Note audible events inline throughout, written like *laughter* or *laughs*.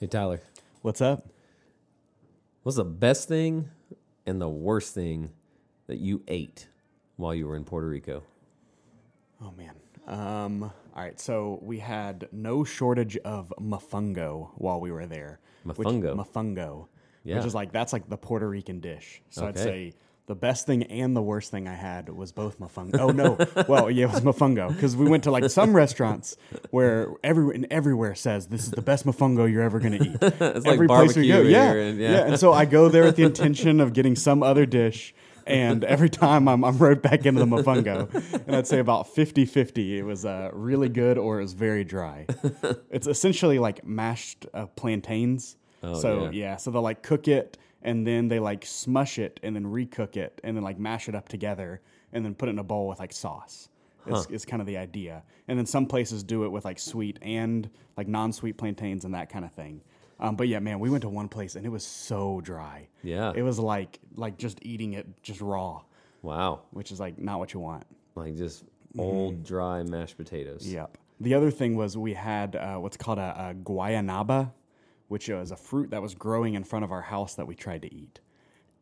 Hey Tyler, What's up? what's the best thing and the worst thing that you ate while you were in Puerto Rico? Oh man. Um, all right, so we had no shortage of mofongo while we were there. which- Mofongo? mofongo. Yeah. Which is like that's like the Puerto Rican dish. So I'd say the best thing and the worst thing I had was both mofongo. Oh no, well yeah, it was mofongo because we went to like some restaurants where every and everywhere says this is the best mofongo you're ever gonna eat. *laughs* It's like barbecue yeah, here and- yeah, yeah. And so I go there with the intention of getting some other dish. And every time I'm, I'm right back into the mofongo. And I'd say about 50 50. It was uh, really good or it was very dry. *laughs* it's essentially like mashed uh, plantains. Oh, so, yeah. yeah. So they'll like cook it and then they like smush it and then recook it and then like mash it up together and then put it in a bowl with like sauce. It's, it's kind of the idea. And then some places do it with like sweet and like non sweet plantains and that kind of thing. Um, but yeah, man, we went to one place and it was so dry. Yeah. It was like like just eating it just raw, Wow, which is like not what you want. like just old dry mashed potatoes. Yep. The other thing was we had uh, what's called a, a guanabana, which was a fruit that was growing in front of our house that we tried to eat,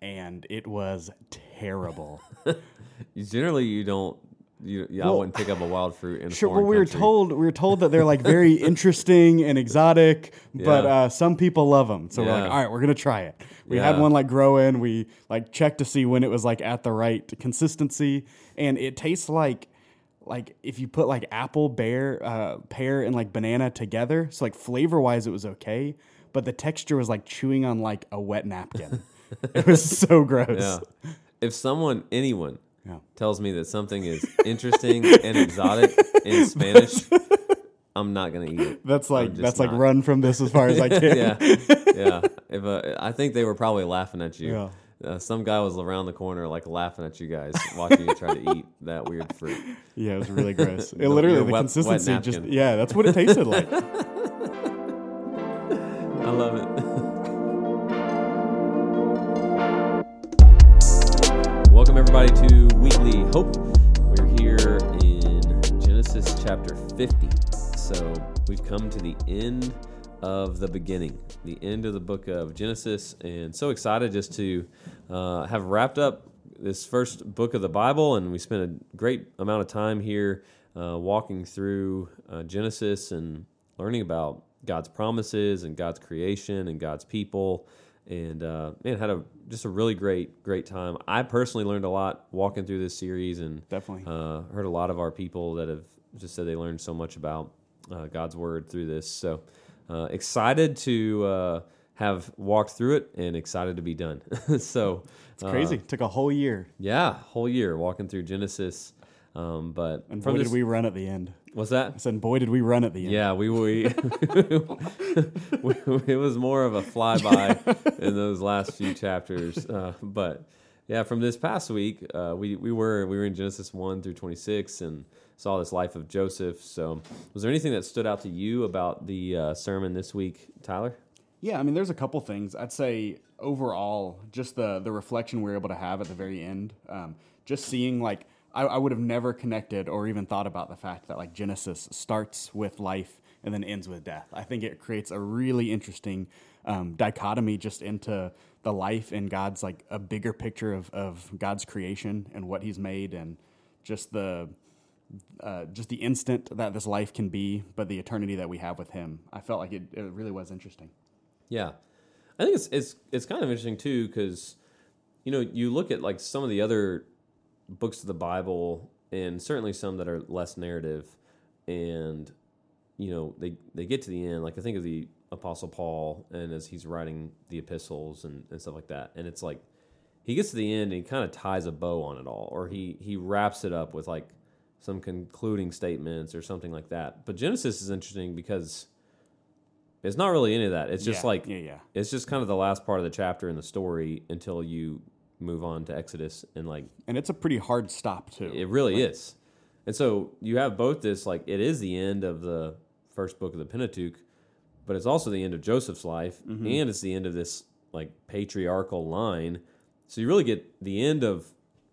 and it was terrible. *laughs* Generally, you don't. You, yeah, I wouldn't pick up a wild fruit in a Sure, well, we were told we were told that they're like very *laughs* interesting and exotic, but Yeah. uh, some people love them. So we're like, all right, we're gonna try it. We had one like grow in. We like checked to see when it was like at the right consistency, and it tastes like like if you put like apple, bear, uh, pear, and like banana together. So like flavor wise, it was okay, but the texture was like chewing on like a wet napkin. *laughs* it was so gross. Yeah. If someone, anyone, Yeah. tells me that something is interesting and exotic in *laughs* Spanish, I'm not gonna eat it. That's like that's like run from this as far as I *laughs* can. yeah, yeah. If uh, I think they were probably laughing at you. Yeah. Uh, some guy was around the corner, like laughing at you guys, watching you try to eat *laughs* that weird fruit. Yeah, it was really gross. *laughs* It The- literally the wet- wet consistency just yeah, that's what it tasted like. *laughs* I love it. Welcome everybody to Weekly Hope. We're here in Genesis chapter 50. So we've come to the end of the beginning, the end of the book of Genesis, and so excited just to uh, have wrapped up this first book of the Bible. And we spent a great amount of time here uh, walking through uh, Genesis and learning about God's promises and God's creation and God's people. And uh, man, had a just a really great, great time. I personally learned a lot walking through this series, and Definitely. uh, heard a lot of our people that have just said they learned so much about uh, God's word through this. So uh, excited to uh, have walked through it, and excited to be done. *laughs* so It's crazy. Took a whole year. yeah, whole year walking through Genesis. Um, but And from boy this, did we run at the end. what's that? I said, boy did we run at the end. Yeah, we we, *laughs* we it was more of a flyby *laughs* in those last few chapters, uh, but yeah, from this past week, uh, we we were we were in Genesis one through twenty six and saw this life of Joseph. So, was there anything that stood out to you about the uh, sermon this week, Tyler? Yeah, I mean, there's a couple things. I'd say overall, just the the reflection we were able to have at the very end, um, just seeing like I, I would have never connected or even thought about the fact that like Genesis starts with life and then ends with death. I think it creates a really interesting um, dichotomy just into the life and God's like a bigger picture of of God's creation and what He's made and just the uh, just the instant that this life can be, but the eternity that we have with Him. I felt like it, it really was interesting. Yeah, I think it's it's it's kind of interesting too because you know you look at like some of the other books of the Bible and certainly some that are less narrative, and you know they they get to the end. Like I think of the Apostle Paul and as he's writing the epistles and, and stuff like that, and it's like he gets to the end and he kind of ties a bow on it all, or he he wraps it up with like some concluding statements or something like that. But Genesis is interesting because it's not really any of that. It's just Yeah, like yeah, yeah. it's just kind of the last part of the chapter in the story until you move on to Exodus and like And it's a pretty hard stop too. it really is. And so you have both this like it is the end of the first book of the Pentateuch, but it's also the end of Joseph's life Mm-hmm. and it's the end of this like patriarchal line. So you really get the end of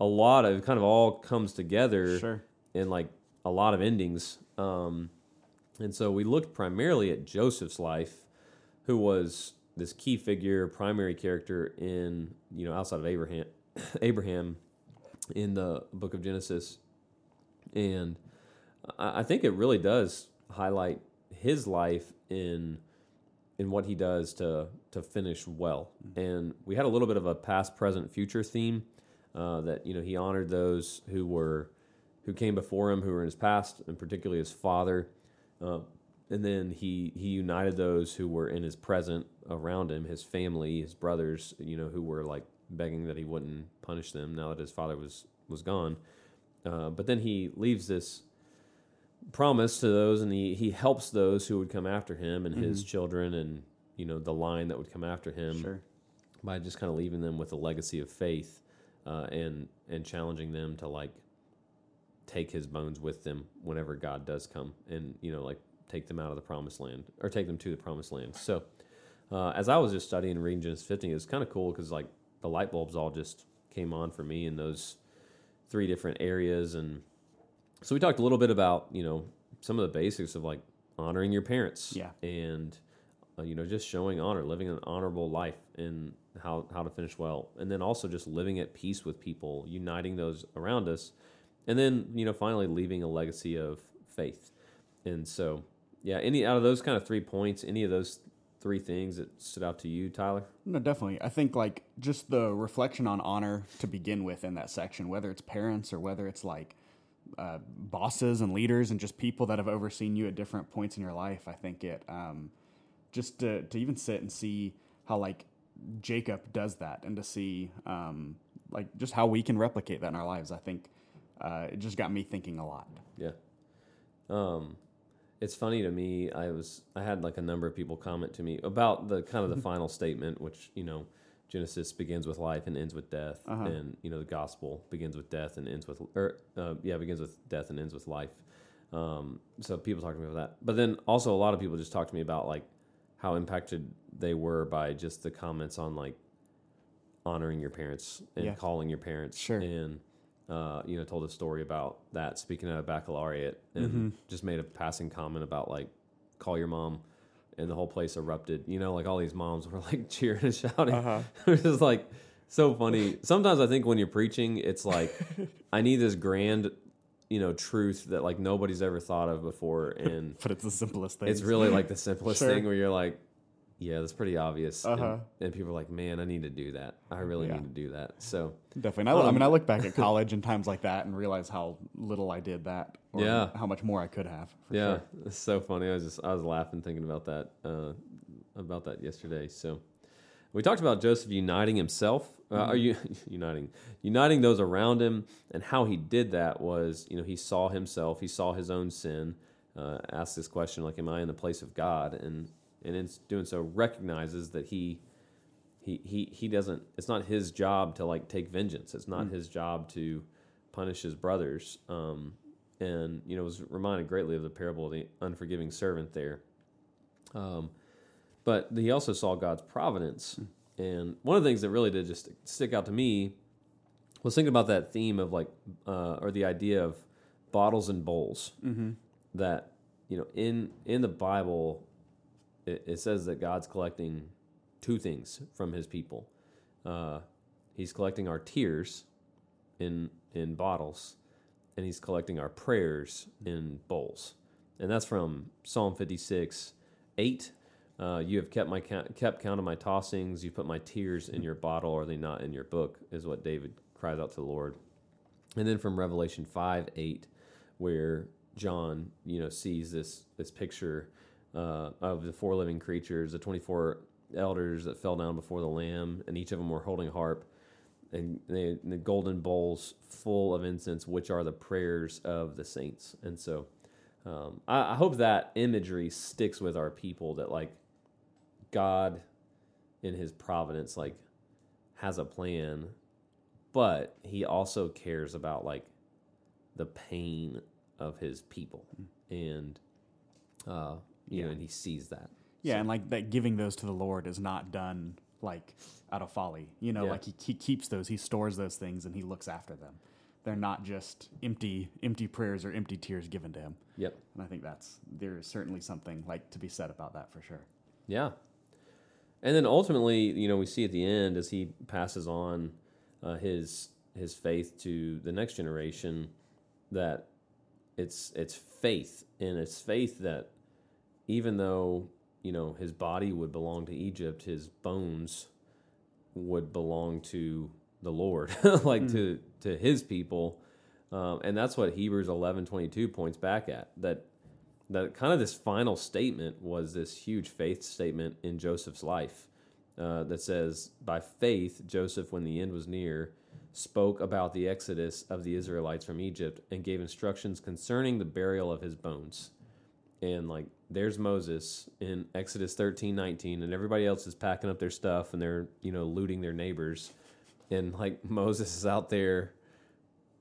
a lot of it kind of all comes together Sure. in like a lot of endings. Um, and so we looked primarily at Joseph's life, who was this key figure, primary character in you know outside of Abraham, *coughs* Abraham, in the book of Genesis, and I, I think it really does highlight his life in in what he does to to finish well. And we had a little bit of a past, present, future theme uh, that you know he honored those who were who came before him, who were in his past, and particularly his father. Uh, and then he he united those who were in his present around him, his family, his brothers, you know, who were like begging that he wouldn't punish them now that his father was was gone. Uh, but then he leaves this promise to those, and he he helps those who would come after him and his children, and you know the line that would come after him Sure. by just kind of leaving them with a legacy of faith uh, and and challenging them to like take his bones with them whenever God does come and you know like take them out of the promised land or take them to the promised land. So uh, as I was just studying and reading Genesis 15, it was kind of cool because like the light bulbs all just came on for me in those three different areas and so we talked a little bit about you know some of the basics of like honoring your parents Yeah. and uh, you know just showing honor living an honorable life and how how to finish well and then also just living at peace with people uniting those around us and then you know finally leaving a legacy of faith and so yeah any out of those kind of three points any of those three things that stood out to you tyler No, definitely. I think like just the reflection on honor to begin with in that section, whether it's parents or whether it's like uh, bosses and leaders and just people that have overseen you at different points in your life. I think it um, just to to even sit and see how like Jacob does that and to see um, like just how we can replicate that in our lives. I think uh, it just got me thinking a lot. Yeah. Um, it's funny to me. I was I had like a number of people comment to me about the kind of the final statement, which you know, Genesis begins with life and ends with death, Uh-huh. and you know the gospel begins with death and ends with or uh, yeah begins with death and ends with life. Um, so people talk to me about that, but then also a lot of people just talk to me about like how impacted they were by just the comments on like honoring your parents and Yeah. calling your parents Sure. and uh, you know told a story about that speaking at a baccalaureate and Mm-hmm. just made a passing comment about like call your mom and the whole place erupted you know like all these moms *laughs* were like cheering and shouting Uh-huh. *laughs* it was just like so funny sometimes i think when you're preaching it's like *laughs* i need this grand you know truth that like nobody's ever thought of before and But it's the simplest thing. it's really like the simplest Sure. thing where you're like yeah that's pretty obvious And- Uh-huh. and, people are like man i need to do that i really Yeah. need to do that so Definitely. And I, I Um, mean, I look back at *laughs* college and times like that and realize how little I did that. Or Yeah. How much more I could have. For yeah, Sure. it's so funny. I was just I was laughing thinking about that uh, about that yesterday. So we talked about Joseph uniting himself. Uh, Mm-hmm. are you *laughs* uniting uniting those around him, and how he did that was you know he saw himself, he saw his own sin, uh, asked this question like, "Am I in the place of God?" and and in doing so recognizes that he. He, he, he doesn't it's not his job to like take vengeance it's not his job to punish his brothers um, and you know was reminded greatly of the parable of the unforgiving servant there. Um, but he also saw God's providence, and one of the things that really did just stick out to me was thinking about that theme of like, uh, or the idea of bottles and bowls. Mm-hmm. That you know, in in the Bible, it, it says that God's collecting two things from His people. Uh, he's collecting our tears in in bottles, and he's collecting our prayers in bowls. And that's from Psalm 56, 8. Uh, you have kept my count, kept count of my tossings. You put my tears in your bottle. Are they not in your book? Is what David cries out to the Lord. And then from Revelation 5, 8, where John, you know, sees this this picture uh, of the four living creatures, the 24 elders that fell down before the Lamb, and each of them were holding a harp and they, the golden bowls full of incense, which are the prayers of the saints. And so, um, I, I hope that imagery sticks with our people. That like God, in His providence, like has a plan, but He also cares about like the pain of His people, and uh, you know, Yeah. and He sees that. Yeah, and like that giving those to the Lord is not done like out of folly. You know, Yeah. like he, he keeps those, he stores those things and he looks after them. They're not just empty empty prayers or empty tears given to him. Yep. And I think that's there is certainly something like to be said about that for sure. Yeah. And then ultimately, you know, we see at the end as he passes on uh, his his faith to the next generation that it's it's faith and it's faith that even though you know his body would belong to Egypt, his bones would belong to the Lord, *laughs* like mm. to to his people, um, and that's what Hebrews eleven twenty two points back at that that kind of this final statement was this huge faith statement in Joseph's life uh, that says, By faith, Joseph, when the end was near, spoke about the exodus of the Israelites from Egypt and gave instructions concerning the burial of his bones. And like, there's Moses in Exodus 13, 19, and everybody else is packing up their stuff and they're, you know, looting their neighbors. And like, *laughs* Moses is out there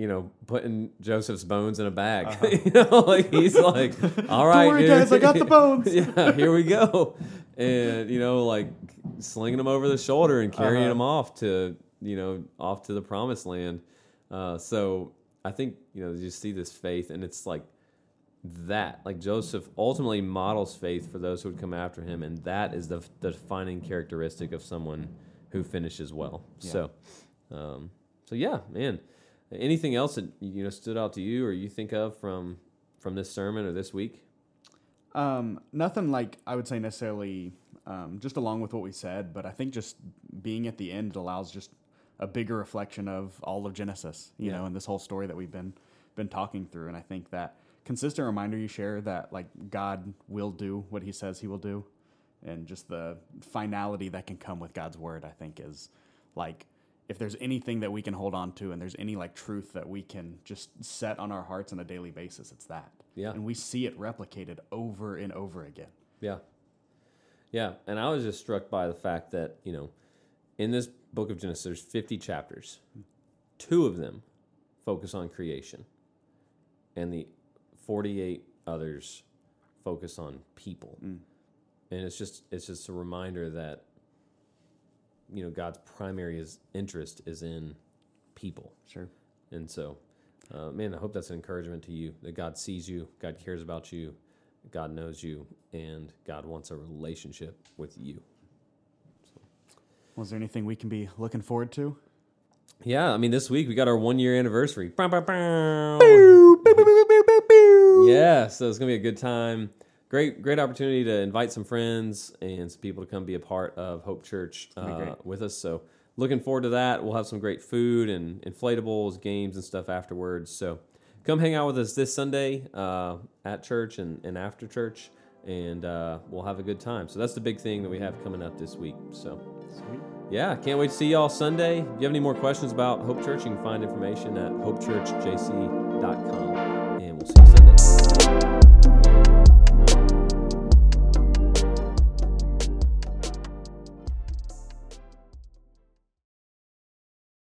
you know, putting Joseph's bones in a bag. Uh-huh. *laughs* you know, like he's *laughs* like, all right, worry, guys, I got the bones. yeah, here we go, and you know, like slinging them over the shoulder and carrying uh-huh. them off to you know off to the promised land. Uh, so I think you know you see this faith, and it's like that. Like Joseph ultimately models faith for those who would come after him, and that is the, the defining characteristic of someone who finishes well. Yeah. So, um, so yeah, man. Anything else that you know stood out to you or you think of from from this sermon or this week? Um, nothing like I would say necessarily um, just along with what we said, but I think just being at the end allows just a bigger reflection of all of Genesis, you yeah. know, and this whole story that we've been been talking through. And I think that consistent reminder you share that like God will do what He says He will do, and just the finality that can come with God's word, I think is like if there's anything that we can hold on to and there's any like truth that we can just set on our hearts on a daily basis, it's that. Yeah. And we see it replicated over and over again. Yeah. Yeah. And I was just struck by the fact that, you know, in this book of Genesis, there's 50 chapters. Two of them focus on creation, and the 48 others focus on people. Mm. And it's just it's just a reminder that you know God's primary is, interest is in people. Sure. And so, uh, man, I hope that's an encouragement to you that God sees you, God cares about you, God knows you, and God wants a relationship with you. So. Was there anything we can be looking forward to? Yeah, I mean, this week we got our one year anniversary. Yeah, so it's gonna be a good time great great opportunity to invite some friends and some people to come be a part of Hope Church uh, with us. So looking forward to that. We'll have some great food and inflatables, games, and stuff afterwards. So come hang out with us this Sunday uh, at church and, and after church, and uh, we'll have a good time. So that's the big thing that we have coming up this week. So. Sweet. Yeah, can't wait to see y'all Sunday. If you have any more questions about Hope Church, you can find information at hopechurchjc.com.